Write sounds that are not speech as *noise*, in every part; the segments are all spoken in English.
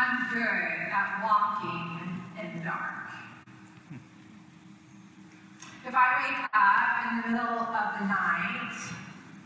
I'm good at walking in the dark. If I wake up in the middle of the night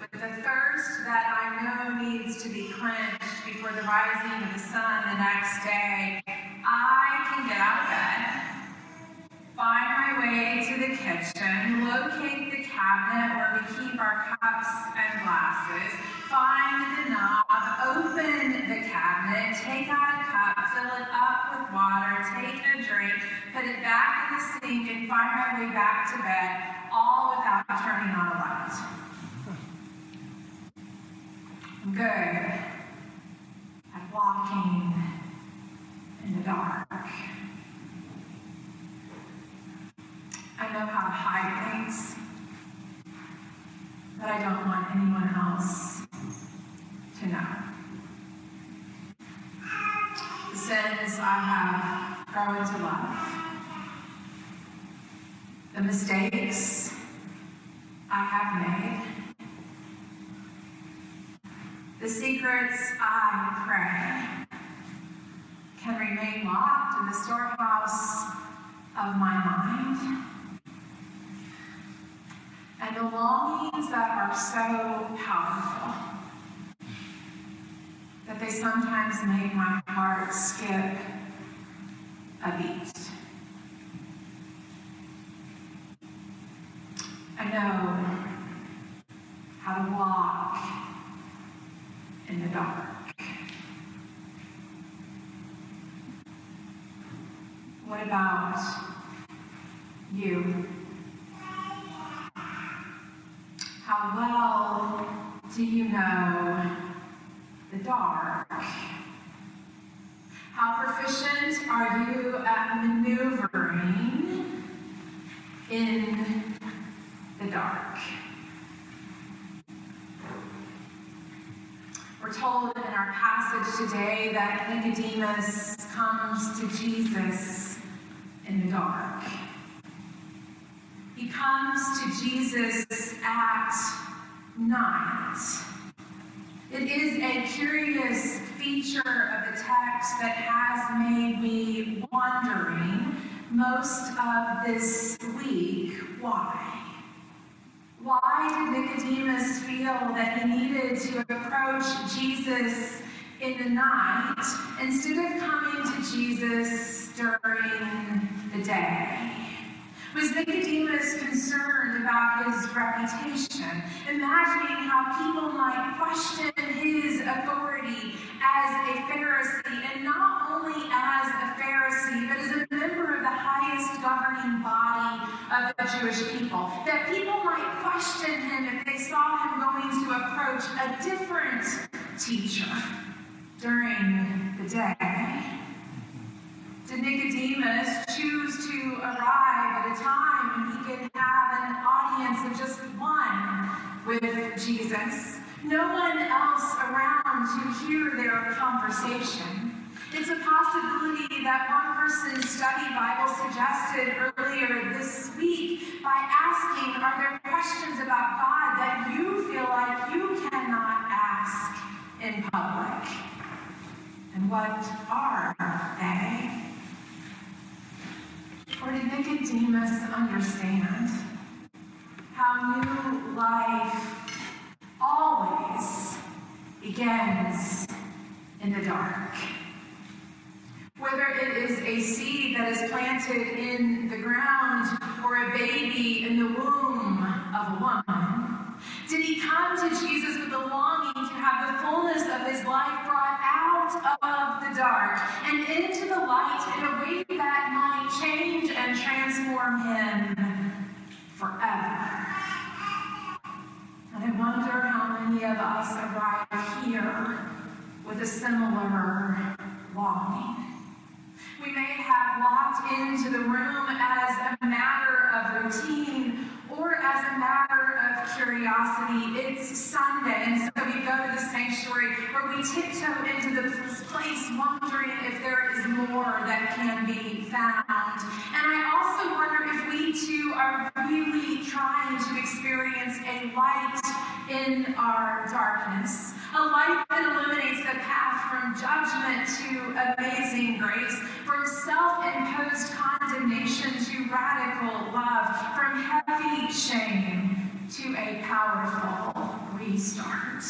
with the thirst that I know needs to be quenched before the rising of the sun the next day, I can get out of bed, find my way to the kitchen, locate the cabinet where we keep our cups and glasses, find the knob, it back in the sink, and find my way back to bed, all without turning on a light. I'm good at walking in the dark. I know how to hide things, that I don't want anyone else to know. Sins I have grown to love, the mistakes I have made, the secrets I pray can remain locked in the storehouse of my mind. And the longings that are so powerful that they sometimes make my heart skip a beat. I know how to walk in the dark. What about you? How well do you know the dark? How proficient are you at maneuvering in dark? We're told in our passage today that Nicodemus comes to Jesus in the dark. He comes to Jesus at night. It is a curious feature of the text that has made me wondering most of this week why. Why did Nicodemus feel that he needed to approach Jesus in the night instead of coming to Jesus during the day? Was Nicodemus concerned about his reputation, imagining how people might question his authority as a Pharisee, and not only as a Pharisee, but as a member the highest governing body of the Jewish people? That people might question him if they saw him going to approach a different teacher during the day. Did Nicodemus choose to arrive at a time when he could have an audience of just one with Jesus? No one else around to hear their conversation. It's a possibility that one person's study Bible suggested earlier this week by asking, Are there questions about God that you feel like you cannot ask in public? And what are they? Or did Nicodemus understand how new life always begins in the dark? Whether it is a seed that is planted in the ground or a baby in the womb of a woman, did he come to Jesus with a longing to have the fullness of his life brought out of the dark and into the light in a way that might change and transform him forever? And I wonder how many of us arrive here with a similar longing. We may have walked into the room as a matter of routine or as a matter of curiosity. It's Sunday, and so we go to the sanctuary where we tiptoe into the place wondering if there is more that can be found. And I also wonder if we too are really trying to experience a light in our darkness, a light that illuminates the path from judgment to amazing grace, from self imposed condemnation to radical love, from heavy shame to a powerful restart.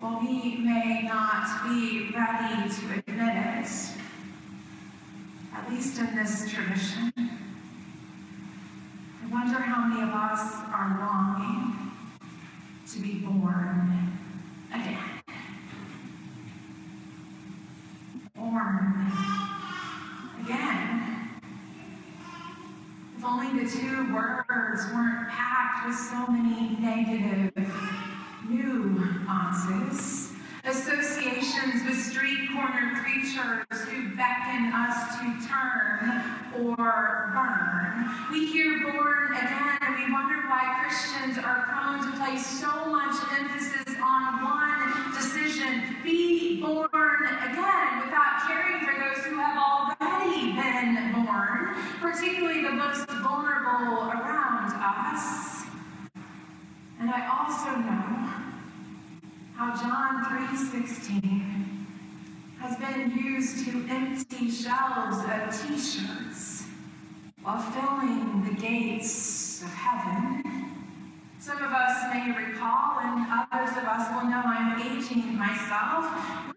Well, we may not be ready to admit it, at least in this tradition, I wonder how many of us are longing to be born again. Again. If only the two words weren't packed with so many negative nuances, associations with street corner preachers who beckon us to turn or burn. We hear born again and we wonder why Christians are prone to place so much emphasis on one be born again without caring for those who have already been born, particularly the most vulnerable around us. And I also know how John 3:16 has been used to empty shelves of t-shirts while filling the gates of heaven. May recall, and others of us will know I'm aging myself,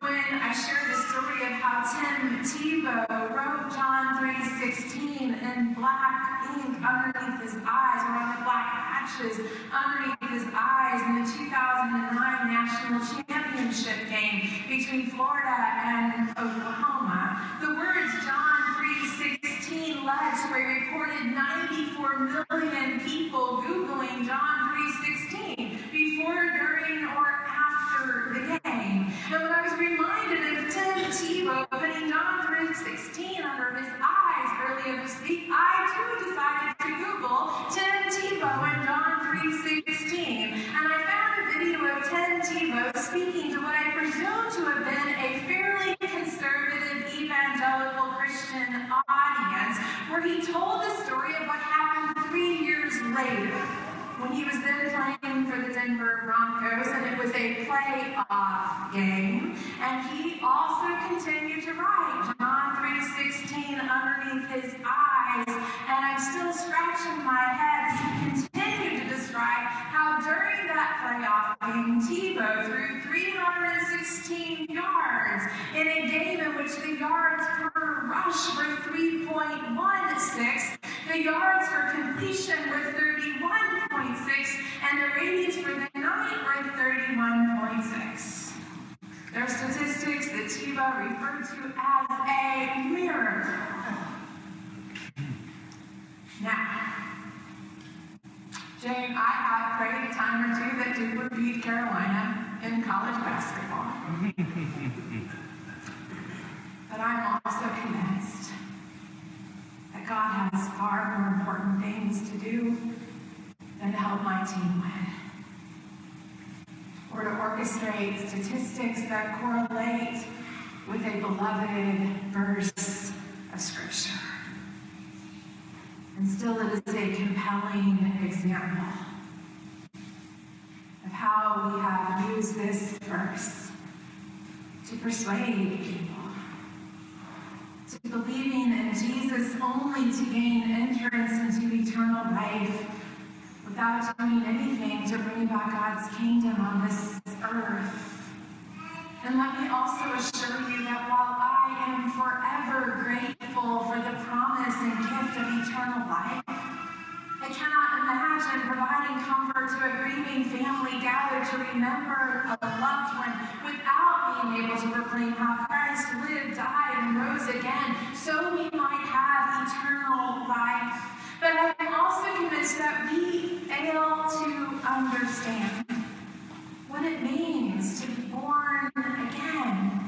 when I shared the story of how Tim Tebow wrote John 3.16 in black ink underneath his eyes, or on the black patches underneath his eyes in the 2009 National Championship game between Florida and Oklahoma. The words John 3.16 led to a reported 94 million people Googling John to have been a fairly conservative evangelical Christian audience, where he told the story of what happened three years later when he was then playing for the Denver Broncos, and it was a playoff game. And he also continued to write John 3.16 underneath his eyes. And I'm still scratching my head as he continued to describe how during that playoff game, Tebow threw 316 yards in a game in which the yards per rush were 3.16, the yards for completion were 31.6, and the ratings for the night were 31.6. They're statistics that Tebow referred to as a miracle. Now, Jane, I have prayed a time or two that Duke would beat Carolina in college basketball. *laughs* but I'm also convinced that God has far more important things to do than to help my team win. Or to orchestrate statistics that correlate with a beloved verse of Scripture. And still, it is a compelling example of how we have used this verse to persuade people believing in Jesus only to gain entrance into eternal life without doing anything to bring about God's kingdom on this earth. And let me also assure you that while I am forever grateful for the promise and gift of eternal life, I cannot imagine providing comfort to a grieving family gathered to remember a loved one without being able to proclaim how Christ lived, died, and rose again so we might have eternal life. But I'm also convinced that we fail to understand what it means to be born again,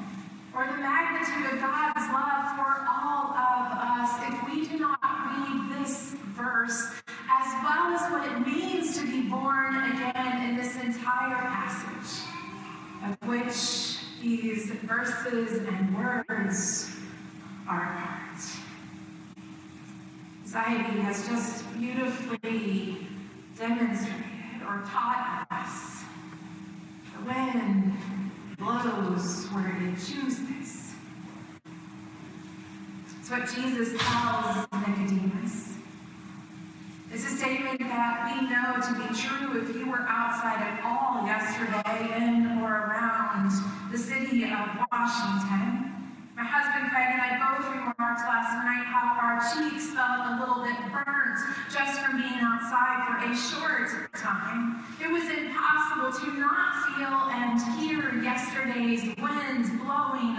or the magnitude of God's love for all of us if we do not read this verse, as well as what it means to be born again in this entire passage, of which these verses and words are part. Society has just beautifully demonstrated or taught us the wind blows where it chooses. It's what Jesus tells Nicodemus. Statement that we know to be true if you were outside at all yesterday in or around the city of Washington. My husband Craig and I both remarked last night how our cheeks felt a little bit burnt just from being outside for a short time. It was impossible to not feel and hear yesterday's winds blowing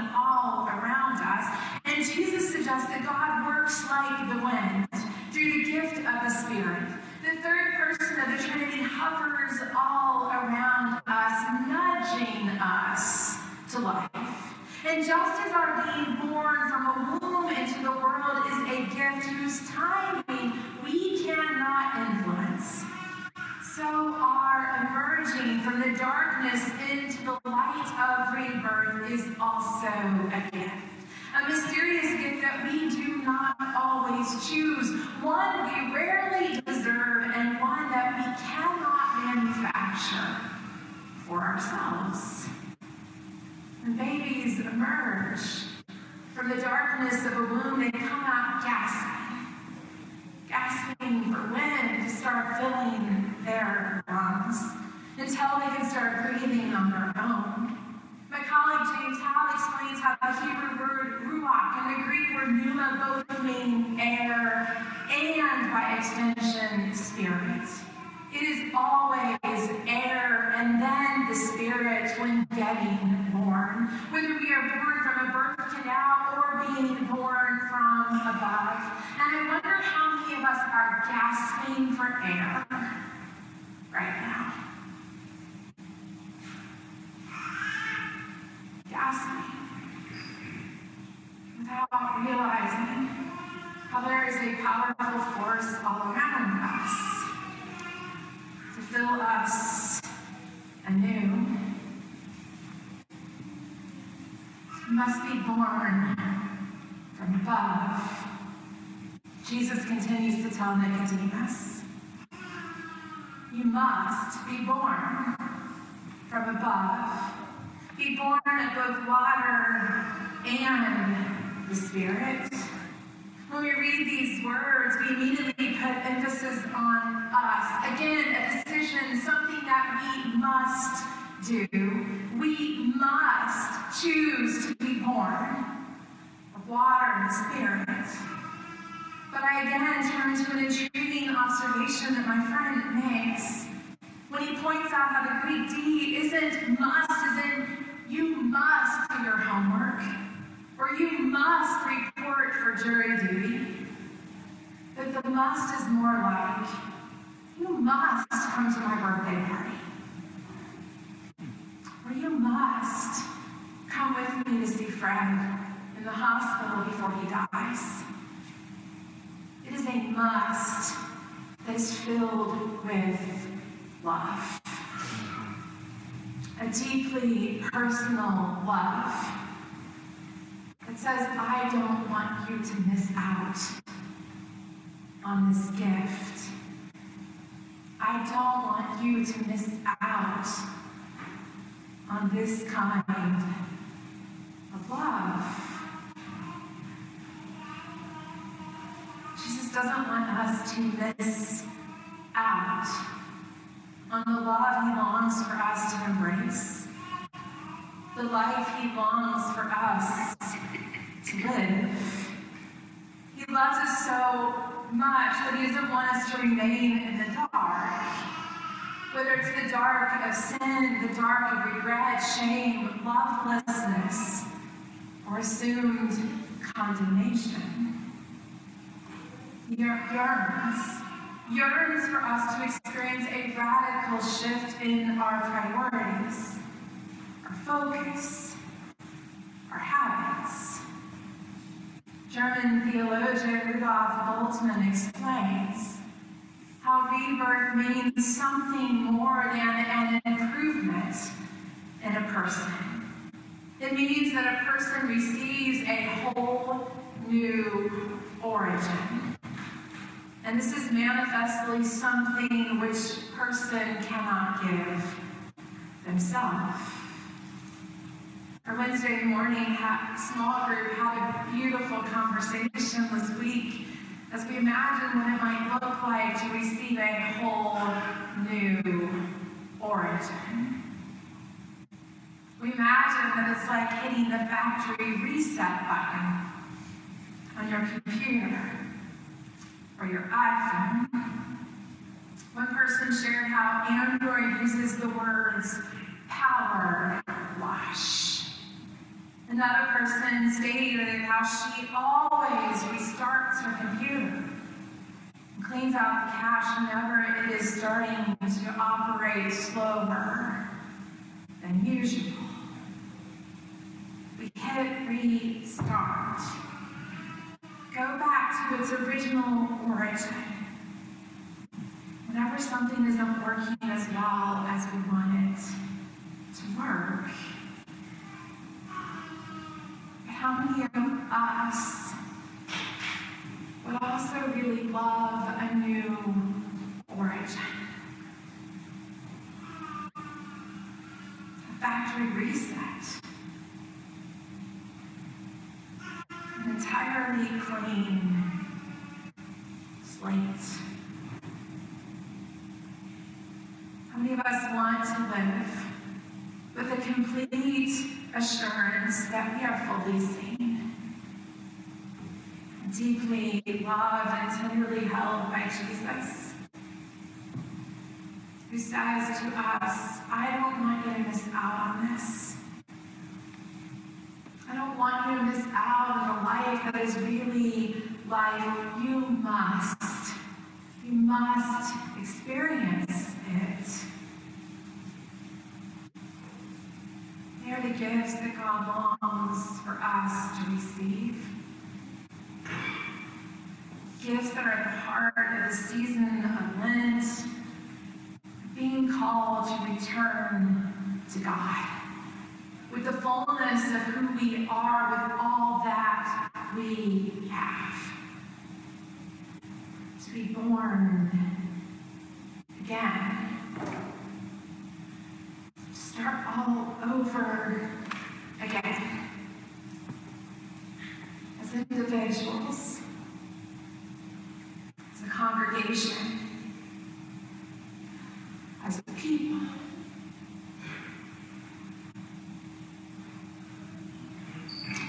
just as our being born from a womb into the world is a gift whose timing we cannot influence, so our emerging from the darkness into the light of rebirth is also a gift. A mysterious gift that we do not always choose, one we rarely deserve, and one that we cannot manufacture for ourselves. Babies emerge from the darkness of a womb, they come out gasping, gasping for wind to start filling their lungs until they can start breathing on their own. My colleague James Howell explains how the Hebrew word ruach and the Greek word pneuma both mean air and, by extension, spirit. It is always air and then the spirit when getting born. Whether we are born from a birth canal or being born from above. And I wonder how many of us are gasping for air right now. Gasping without realizing how there is a powerful force all around us to fill us anew. You must be born from above. Jesus continues to tell Nicodemus, You must be born from above. Be born of both water and the Spirit. When we read these words, we immediately put emphasis on us. Again, a decision, something that we must do. We must choose to be born of water and spirit. But I again turn to an intriguing observation that my friend makes when he points out how the Greek D isn't must, in you must do your homework or you must report for jury duty. That the must is more like, you must come to my birthday party. Or you must come with me to see Fred in the hospital before he dies. It is a must that is filled with love. A deeply personal love that says, I don't want you to miss out on this gift. I don't want you to miss out on this kind of love. Jesus doesn't want us to miss out on the love he longs for us to embrace, the life he longs for us to live. He loves us so much that he doesn't want us to remain in the dark. Whether it's the dark of sin, the dark of regret, shame, lovelessness, or assumed condemnation. Yearns, yearns for us to experience a radical shift in our priorities, our focus, our habits. German theologian Rudolf Bultmann explains how rebirth means something more than an improvement in a person. It means that a person receives a whole new origin. And this is manifestly something which person cannot give themselves. Our Wednesday morning small group had a beautiful conversation this week as we imagine what it might look like to receive a whole new origin. We imagine that it's like hitting the factory reset button on your computer or your iPhone. One person shared how Android uses the words power wash. Another person stated how she always restarts her computer and cleans out the cache whenever it is starting to operate slower than usual. We hit restart. To its original origin. Whenever something isn't working as well as we want it to work, how many of us would also really love a new origin? A factory reset. How many of us want to live with a complete assurance that we are fully seen, deeply loved and tenderly held by Jesus, who says to us, I don't want you to miss out on this. I don't want you to miss out on a life that is really life. You must. You must experience it. They are the gifts that God longs for us to receive. Gifts that are at the heart of the season of Lent, being called to return to God with the fullness of who we are, with all that we have. To be born again start all over again as individuals, as a congregation, as a people.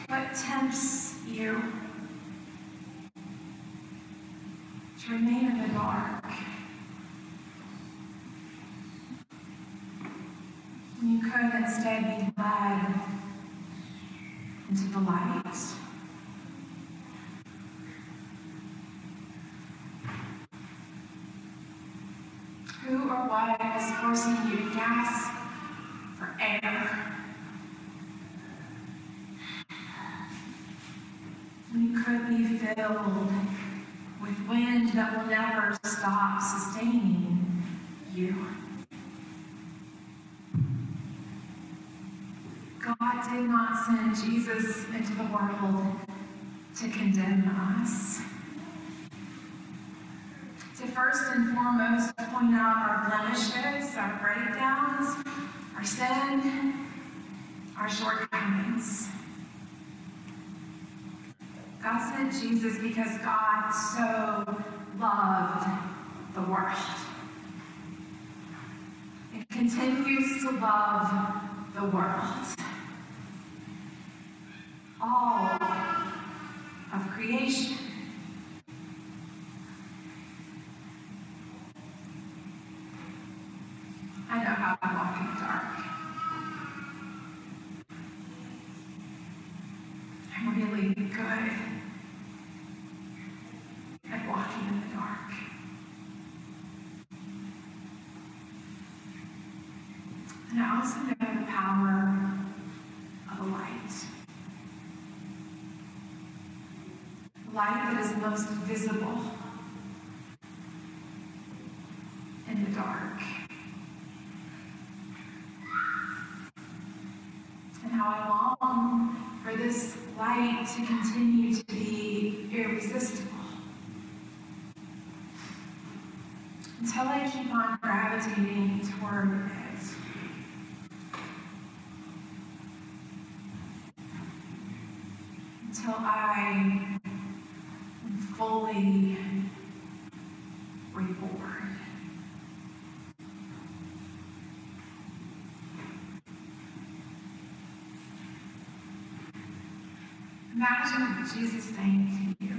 What tempts you to remain in the dark? You instead be led into the light. Who or what is forcing you to gasp for air? You could be filled with wind that will never stop sustaining you. God did not send Jesus into the world to condemn us. To first and foremost point out our blemishes, our breakdowns, our sin, our shortcomings. God sent Jesus because God so loved the world. It continues to love the world all of creation. I know how I walk in the dark. I'm really good at walking in the dark. And I also know the power of a light. Light that is most visible in the dark. And how I long for this light to continue to be irresistible. Until I keep on gravitating toward it. until I am fully reborn. Imagine Jesus saying to you,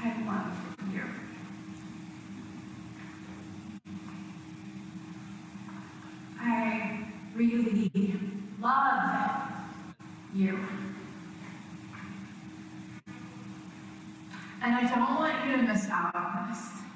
I love you. I really love you. And I don't want you to miss out on this.